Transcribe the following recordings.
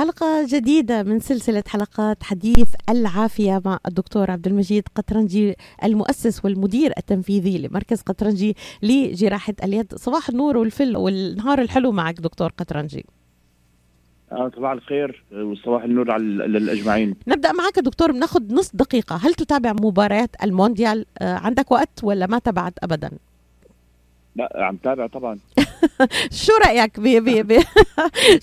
حلقة جديدة من سلسلة حلقات حديث العافية مع الدكتور عبد المجيد قطرنجي المؤسس والمدير التنفيذي لمركز قطرنجي لجراحة اليد. صباح النور والفل والنهار الحلو معك دكتور قطرنجي. آه صباح الخير وصباح النور على للاجمعين نبدأ معك دكتور بناخذ نص دقيقة. هل تتابع مباريات المونديال آه عندك وقت ولا ما تبعت ابدا؟ لا عم تابع طبعا. شو رأيك بي بي بي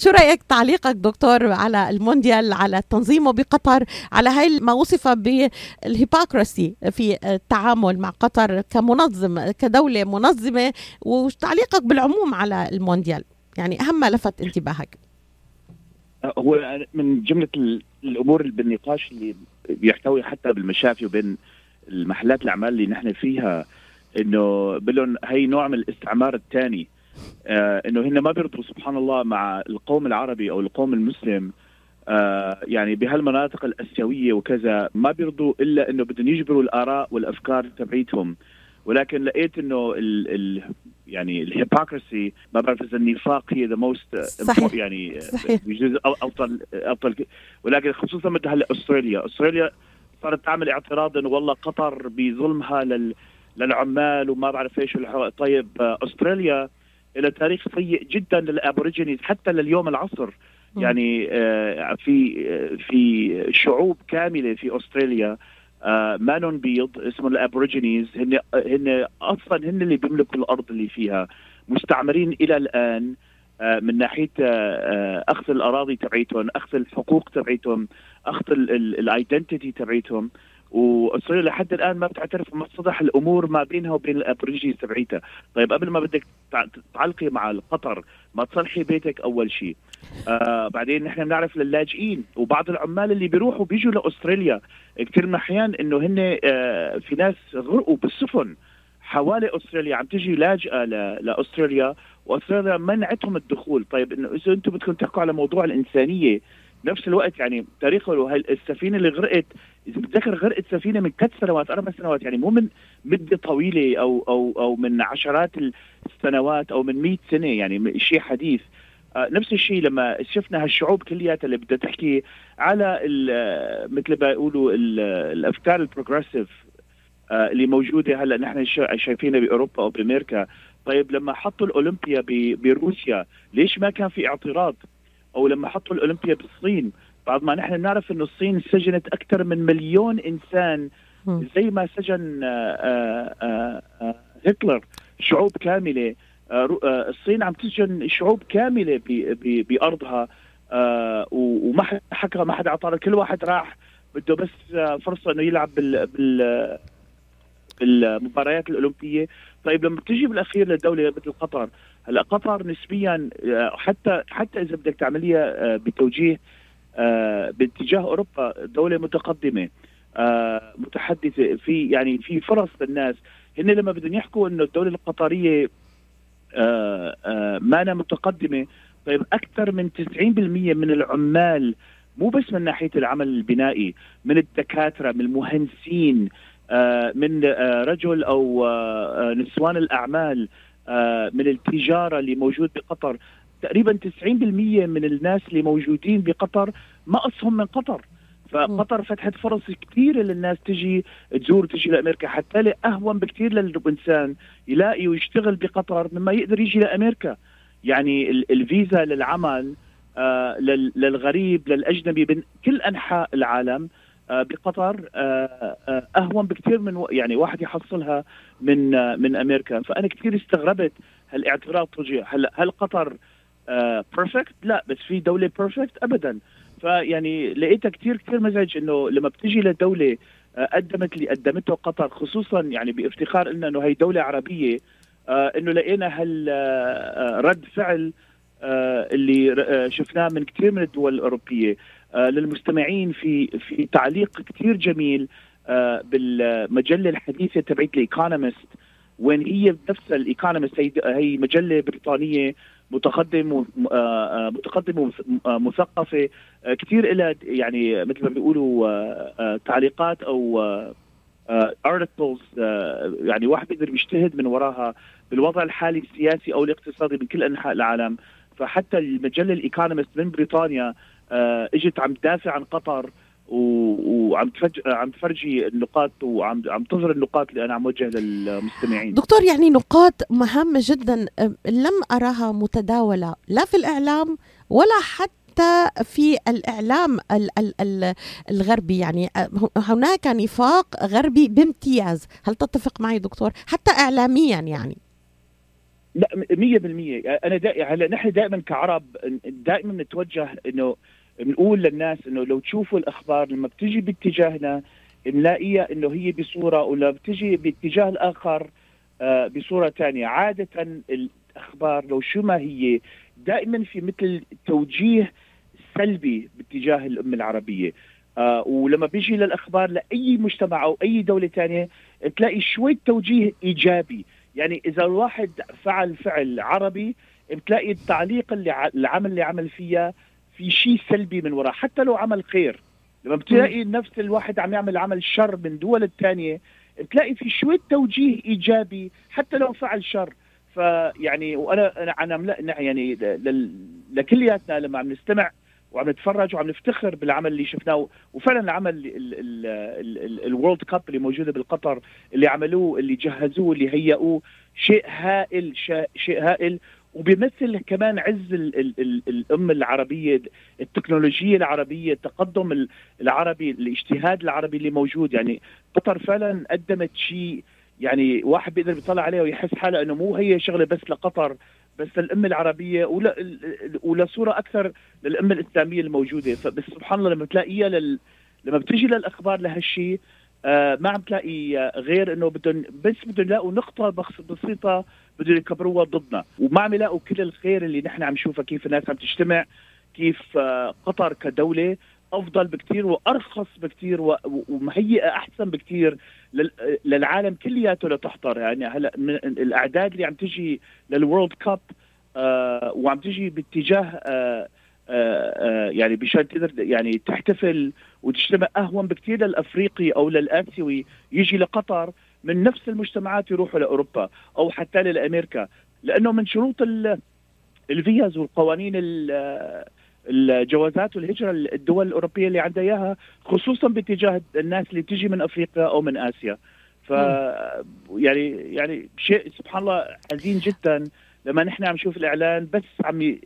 شو رأيك تعليقك دكتور على المونديال على تنظيمه بقطر على هاي ما وصف بال hypocrisy في التعامل مع قطر كمنظم كدولة منظمة وتعليقك بالعموم على المونديال؟ يعني أهم ما لفت انتباهك. هو من جملة الأمور اللي بالنقاش اللي بيحتوي حتى بالمشافي وبين المحلات الأعمال اللي نحن فيها إنه بلون هي نوع من الاستعمار الثاني آه إنه هن ما بيرضوا سبحان الله مع القوم العربي أو القوم المسلم آه يعني بهالمناطق الآسيوية وكذا ما بيرضوا إلا إنه بدهم يجبروا الآراء والأفكار تبعيتهم ولكن لقيت إنه ال ال يعني ال hypocrisy ما بعرف إذا النفاق هي the most صحيح. يعني صحيح. بيجوز أفضل أفضل ولكن خصوصا مثل هلأ أستراليا أستراليا صارت تعمل اعتراض إنه والله قطر بظلمها لل للعمال وما بعرف إيش طيب أستراليا لها تاريخ سيء جدا لل Aborigines حتى لليوم العصر. يعني آه في في شعوب كاملة في أستراليا آه مانون بيض اسمه ال Aborigines. هن هن أصلا هن اللي بيملكوا الأرض اللي فيها. مستعمرين إلى الآن آه من ناحية أخذ الأراضي تبعيتهم أخذ الحقوق تبعيتهم أخذ ال identity تبعيتهم. واستراليا لحد الآن ما بتعترف اتضح الأمور ما بينها وبين ال Aborigines تبعيتها، طيب قبل ما بدك تعلقي مع قطر ما تصلحي بيتك أول شيء. آه بعدين نحن بنعرف للاجئين وبعض العمال اللي بيروحوا بيجوا لأستراليا. كثير من الأحيان إنه هن آه في ناس غرقوا بالسفن حوالي أستراليا عم تجي لاجئة لأستراليا وأستراليا منعتهم الدخول، طيب إنه إذا أنتم بدكم تحكوا على موضوع الإنسانية بنفس الوقت يعني تاريخ هاي السفينة اللي غرقت إذا بتذكر غرقت سفينة من ثلاث سنوات أربع سنوات يعني مو من مدة طويلة أو أو أو من عشرات السنوات أو من 100 سنة يعني شيء حديث. آه نفس الشيء لما شفنا هالشعوب كلياتها اللي بدها تحكي على مثل ما يقولوا الأفكار البروجريسيف آه اللي موجودة هلأ نحن شايفينها بأوروبا أو بأمريكا. طيب لما حطوا الأولمبيا بروسيا ليش ما كان في اعتراض؟ أو لما حطوا الأولمبيا بالصين بعد ما نحن بنعرف إنه الصين سجنت أكثر من مليون إنسان زي ما سجن آآ آآ هتلر شعوب كاملة. الصين عم تسجن شعوب كاملة بأرضها. وما حكى ما حد اعطى كل واحد راح بده بس فرصة إنه يلعب بال, بال بالمباريات الأولمبية. طيب لما بتيجي بالأخير لدوله مثل قطر هلأ قطر نسبيا حتى حتى إذا بدك تعمليها بتوجيه باتجاه أوروبا دولة متقدمة متحدثة في يعني في فرص للناس. هن لما بدهم يحكوا إنه الدولة القطرية ما متقدمة طيب أكثر من 90% من العمال مو بس من ناحية العمل البنائي من الدكاترة من المهندسين من رجل أو نسوان الأعمال من التجارة اللي موجود بقطر. تقريبا 90% من الناس اللي موجودين بقطر ما اصلهم من قطر. فقطر فتحت فرص كثيره للناس تجي تزور تجي لأمريكا حتى أهون بكثير للإنسان يلاقي ويشتغل بقطر مما يقدر يجي لأمريكا. يعني الفيزا للعمل آه للغريب للأجنبي من كل أنحاء العالم آه بقطر آه أهون بكثير من يعني واحد يحصلها من من أمريكا. فأنا كثير استغربت هالإعتراض توجيه هلا هل قطر perfect؟ لا بس في دولة perfect ابدا. فيعني لقيتها كثير كثير مزعج إنه لما بتجي لدولة قدمت اللي قدمته قطر خصوصا يعني بافتخار قلنا إنه هي دولة عربية إنه لقينا هال رد فعل اللي شفناه من كثير من الدول الأوروبية. للمستمعين في في تعليق كثير جميل بالمجلة الحديثة تبعت الايكونومست وين هي بنفسها الايكونومست هي مجلة بريطانية. متقدم متقدمه مثقفة كثير لها يعني مثل ما بيقولوا تعليقات أو articles يعني واحد بيقدر يجتهد من وراها بالوضع الحالي السياسي أو الاقتصادي من كل أنحاء العالم. فحتى المجلة ال Economist من بريطانيا آه، إجت عم تدافع عن قطر وعم تفج... عم تفرجي النقاط وعم عم تظهر النقاط اللي أنا عم وجهها للمستمعين. دكتور يعني نقاط مهمة جدا لم أراها متداولة لا في الإعلام ولا حتى حتى في الإعلام الغربي. يعني هناك نفاق غربي بامتياز. هل تتفق معي دكتور؟ حتى اعلاميا يعني. لا 100% أنا دا هلا نحن دائما كعرب دائما نتوجه إنه بنقول للناس إنه لو تشوفوا الأخبار لما بتجي باتجاهنا نلاقيها إنه هي بصورة ولا بتجي باتجاه الآخر آه بصورة ثانية عادة الأخبار لو شو ما هي دائما في مثل توجيه سلبي باتجاه الأمة العربية. آه ولما بيجي للأخبار لأي مجتمع أو أي دولة ثانية تلاقي شوي توجيه إيجابي. يعني إذا الواحد فعل فعل عربي بتلاقي التعليق اللي العمل اللي عمل فيها في شيء سلبي من وراء حتى لو عمل خير. لما بتلاقي نفس الواحد عم يعمل عمل شر من دول الثانية بتلاقي في شوية توجيه إيجابي حتى لو فعل شر. فيعني وأنا أنا أنا يعني لكلياتنا لما عم نستمع وعم نتفرج وعم نفتخر بالعمل اللي شفناه وفعلا العمل الورلد كاب اللي موجودة بالقطر اللي عملوه اللي جهزوه اللي هيئوه شيء هائل شيء هائل. وبيمثل كمان عز ال ال ال الأمة العربية التكنولوجية العربية التقدم العربي الاجتهاد العربي اللي موجود. يعني قطر فعلا قدمت شيء يعني واحد بيقدر يطلع عليه ويحس حاله إنه مو هي شغلة بس لقطر بس للأمة العربية ولا ولصورة أكثر للأمة الإسلامية الموجودة. فبس سبحان الله لما بتلاقيها لل... لما بتجي للأخبار لهالشيء ما عم تلاقي غير إنه بدهم بس بدهم يلاقوا نقطة بسيطة بدهم يكبروها ضدنا. وما عم يلاقوا كل الخير اللي نحن عم نشوفه كيف الناس عم تجتمع كيف آه قطر كدولة أفضل بكثير وأرخص بكثير ومهيئه أحسن بكثير للعالم كلياته لتحضر. يعني هلأ الأعداد اللي عم تجي لل World Cup آه وعم تجي باتجاه آه آه, آه، يعني بشان تقدر يعني تحتفل وتجتمع أهون بكثير للأفريقي أو للآسيوي يجي لقطر من نفس المجتمعات يروحوا لأوروبا أو حتى لامريكا لأنه من شروط الفيز والقوانين الجوازات والهجرة الدول الأوروبية اللي عندها إياها خصوصا باتجاه الناس اللي تجي من أفريقيا أو من آسيا. ف يعني يعني شيء سبحان الله حزين جدا لما نحن عم نشوف الإعلان بس عم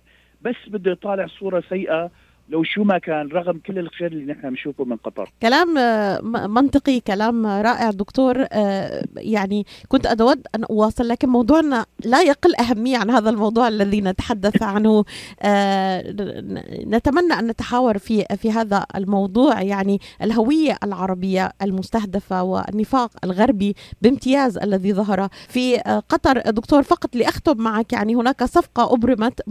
بس بده يطالع صورة سيئة لو شو ما كان رغم كل الخير اللي نحن بنشوفه من قطر. كلام آه، منطقي كلام رائع. دكتور آه، يعني كنت أود أن أواصل لكن موضوعنا لا يقل أهمية عن هذا الموضوع الذي نتحدث عنه. آه، نتمنى أن نتحاور في في هذا الموضوع يعني الهوية العربية المستهدفة والنفاق الغربي بامتياز الذي ظهر في قطر. دكتور فقط لأختم معك يعني هناك صفقة أبرمت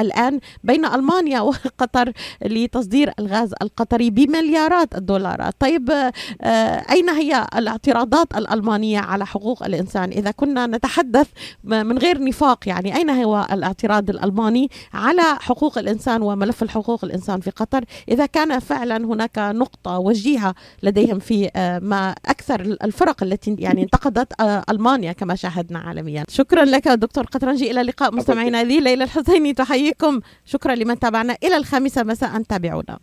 الآن بين ألمانيا وقطر. لتصدير الغاز القطري بمليارات الدولارات. طيب آه، أين هي الاعتراضات الألمانية على حقوق الإنسان؟ إذا كنا نتحدث من غير نفاق يعني أين هو الاعتراض الألماني على حقوق الإنسان وملف الحقوق الإنسان في قطر؟ إذا كان فعلا هناك نقطة وجيهة لديهم في آه، ما أكثر الفرق التي يعني انتقدت آه، ألمانيا كما شاهدنا عالميا. شكرا لك دكتور قطرنجي. إلى اللقاء مستمعينا هذه ليلى الحسيني تحييكم. شكرا لمن تابعنا. إلى الخامسة مساء تابعونا.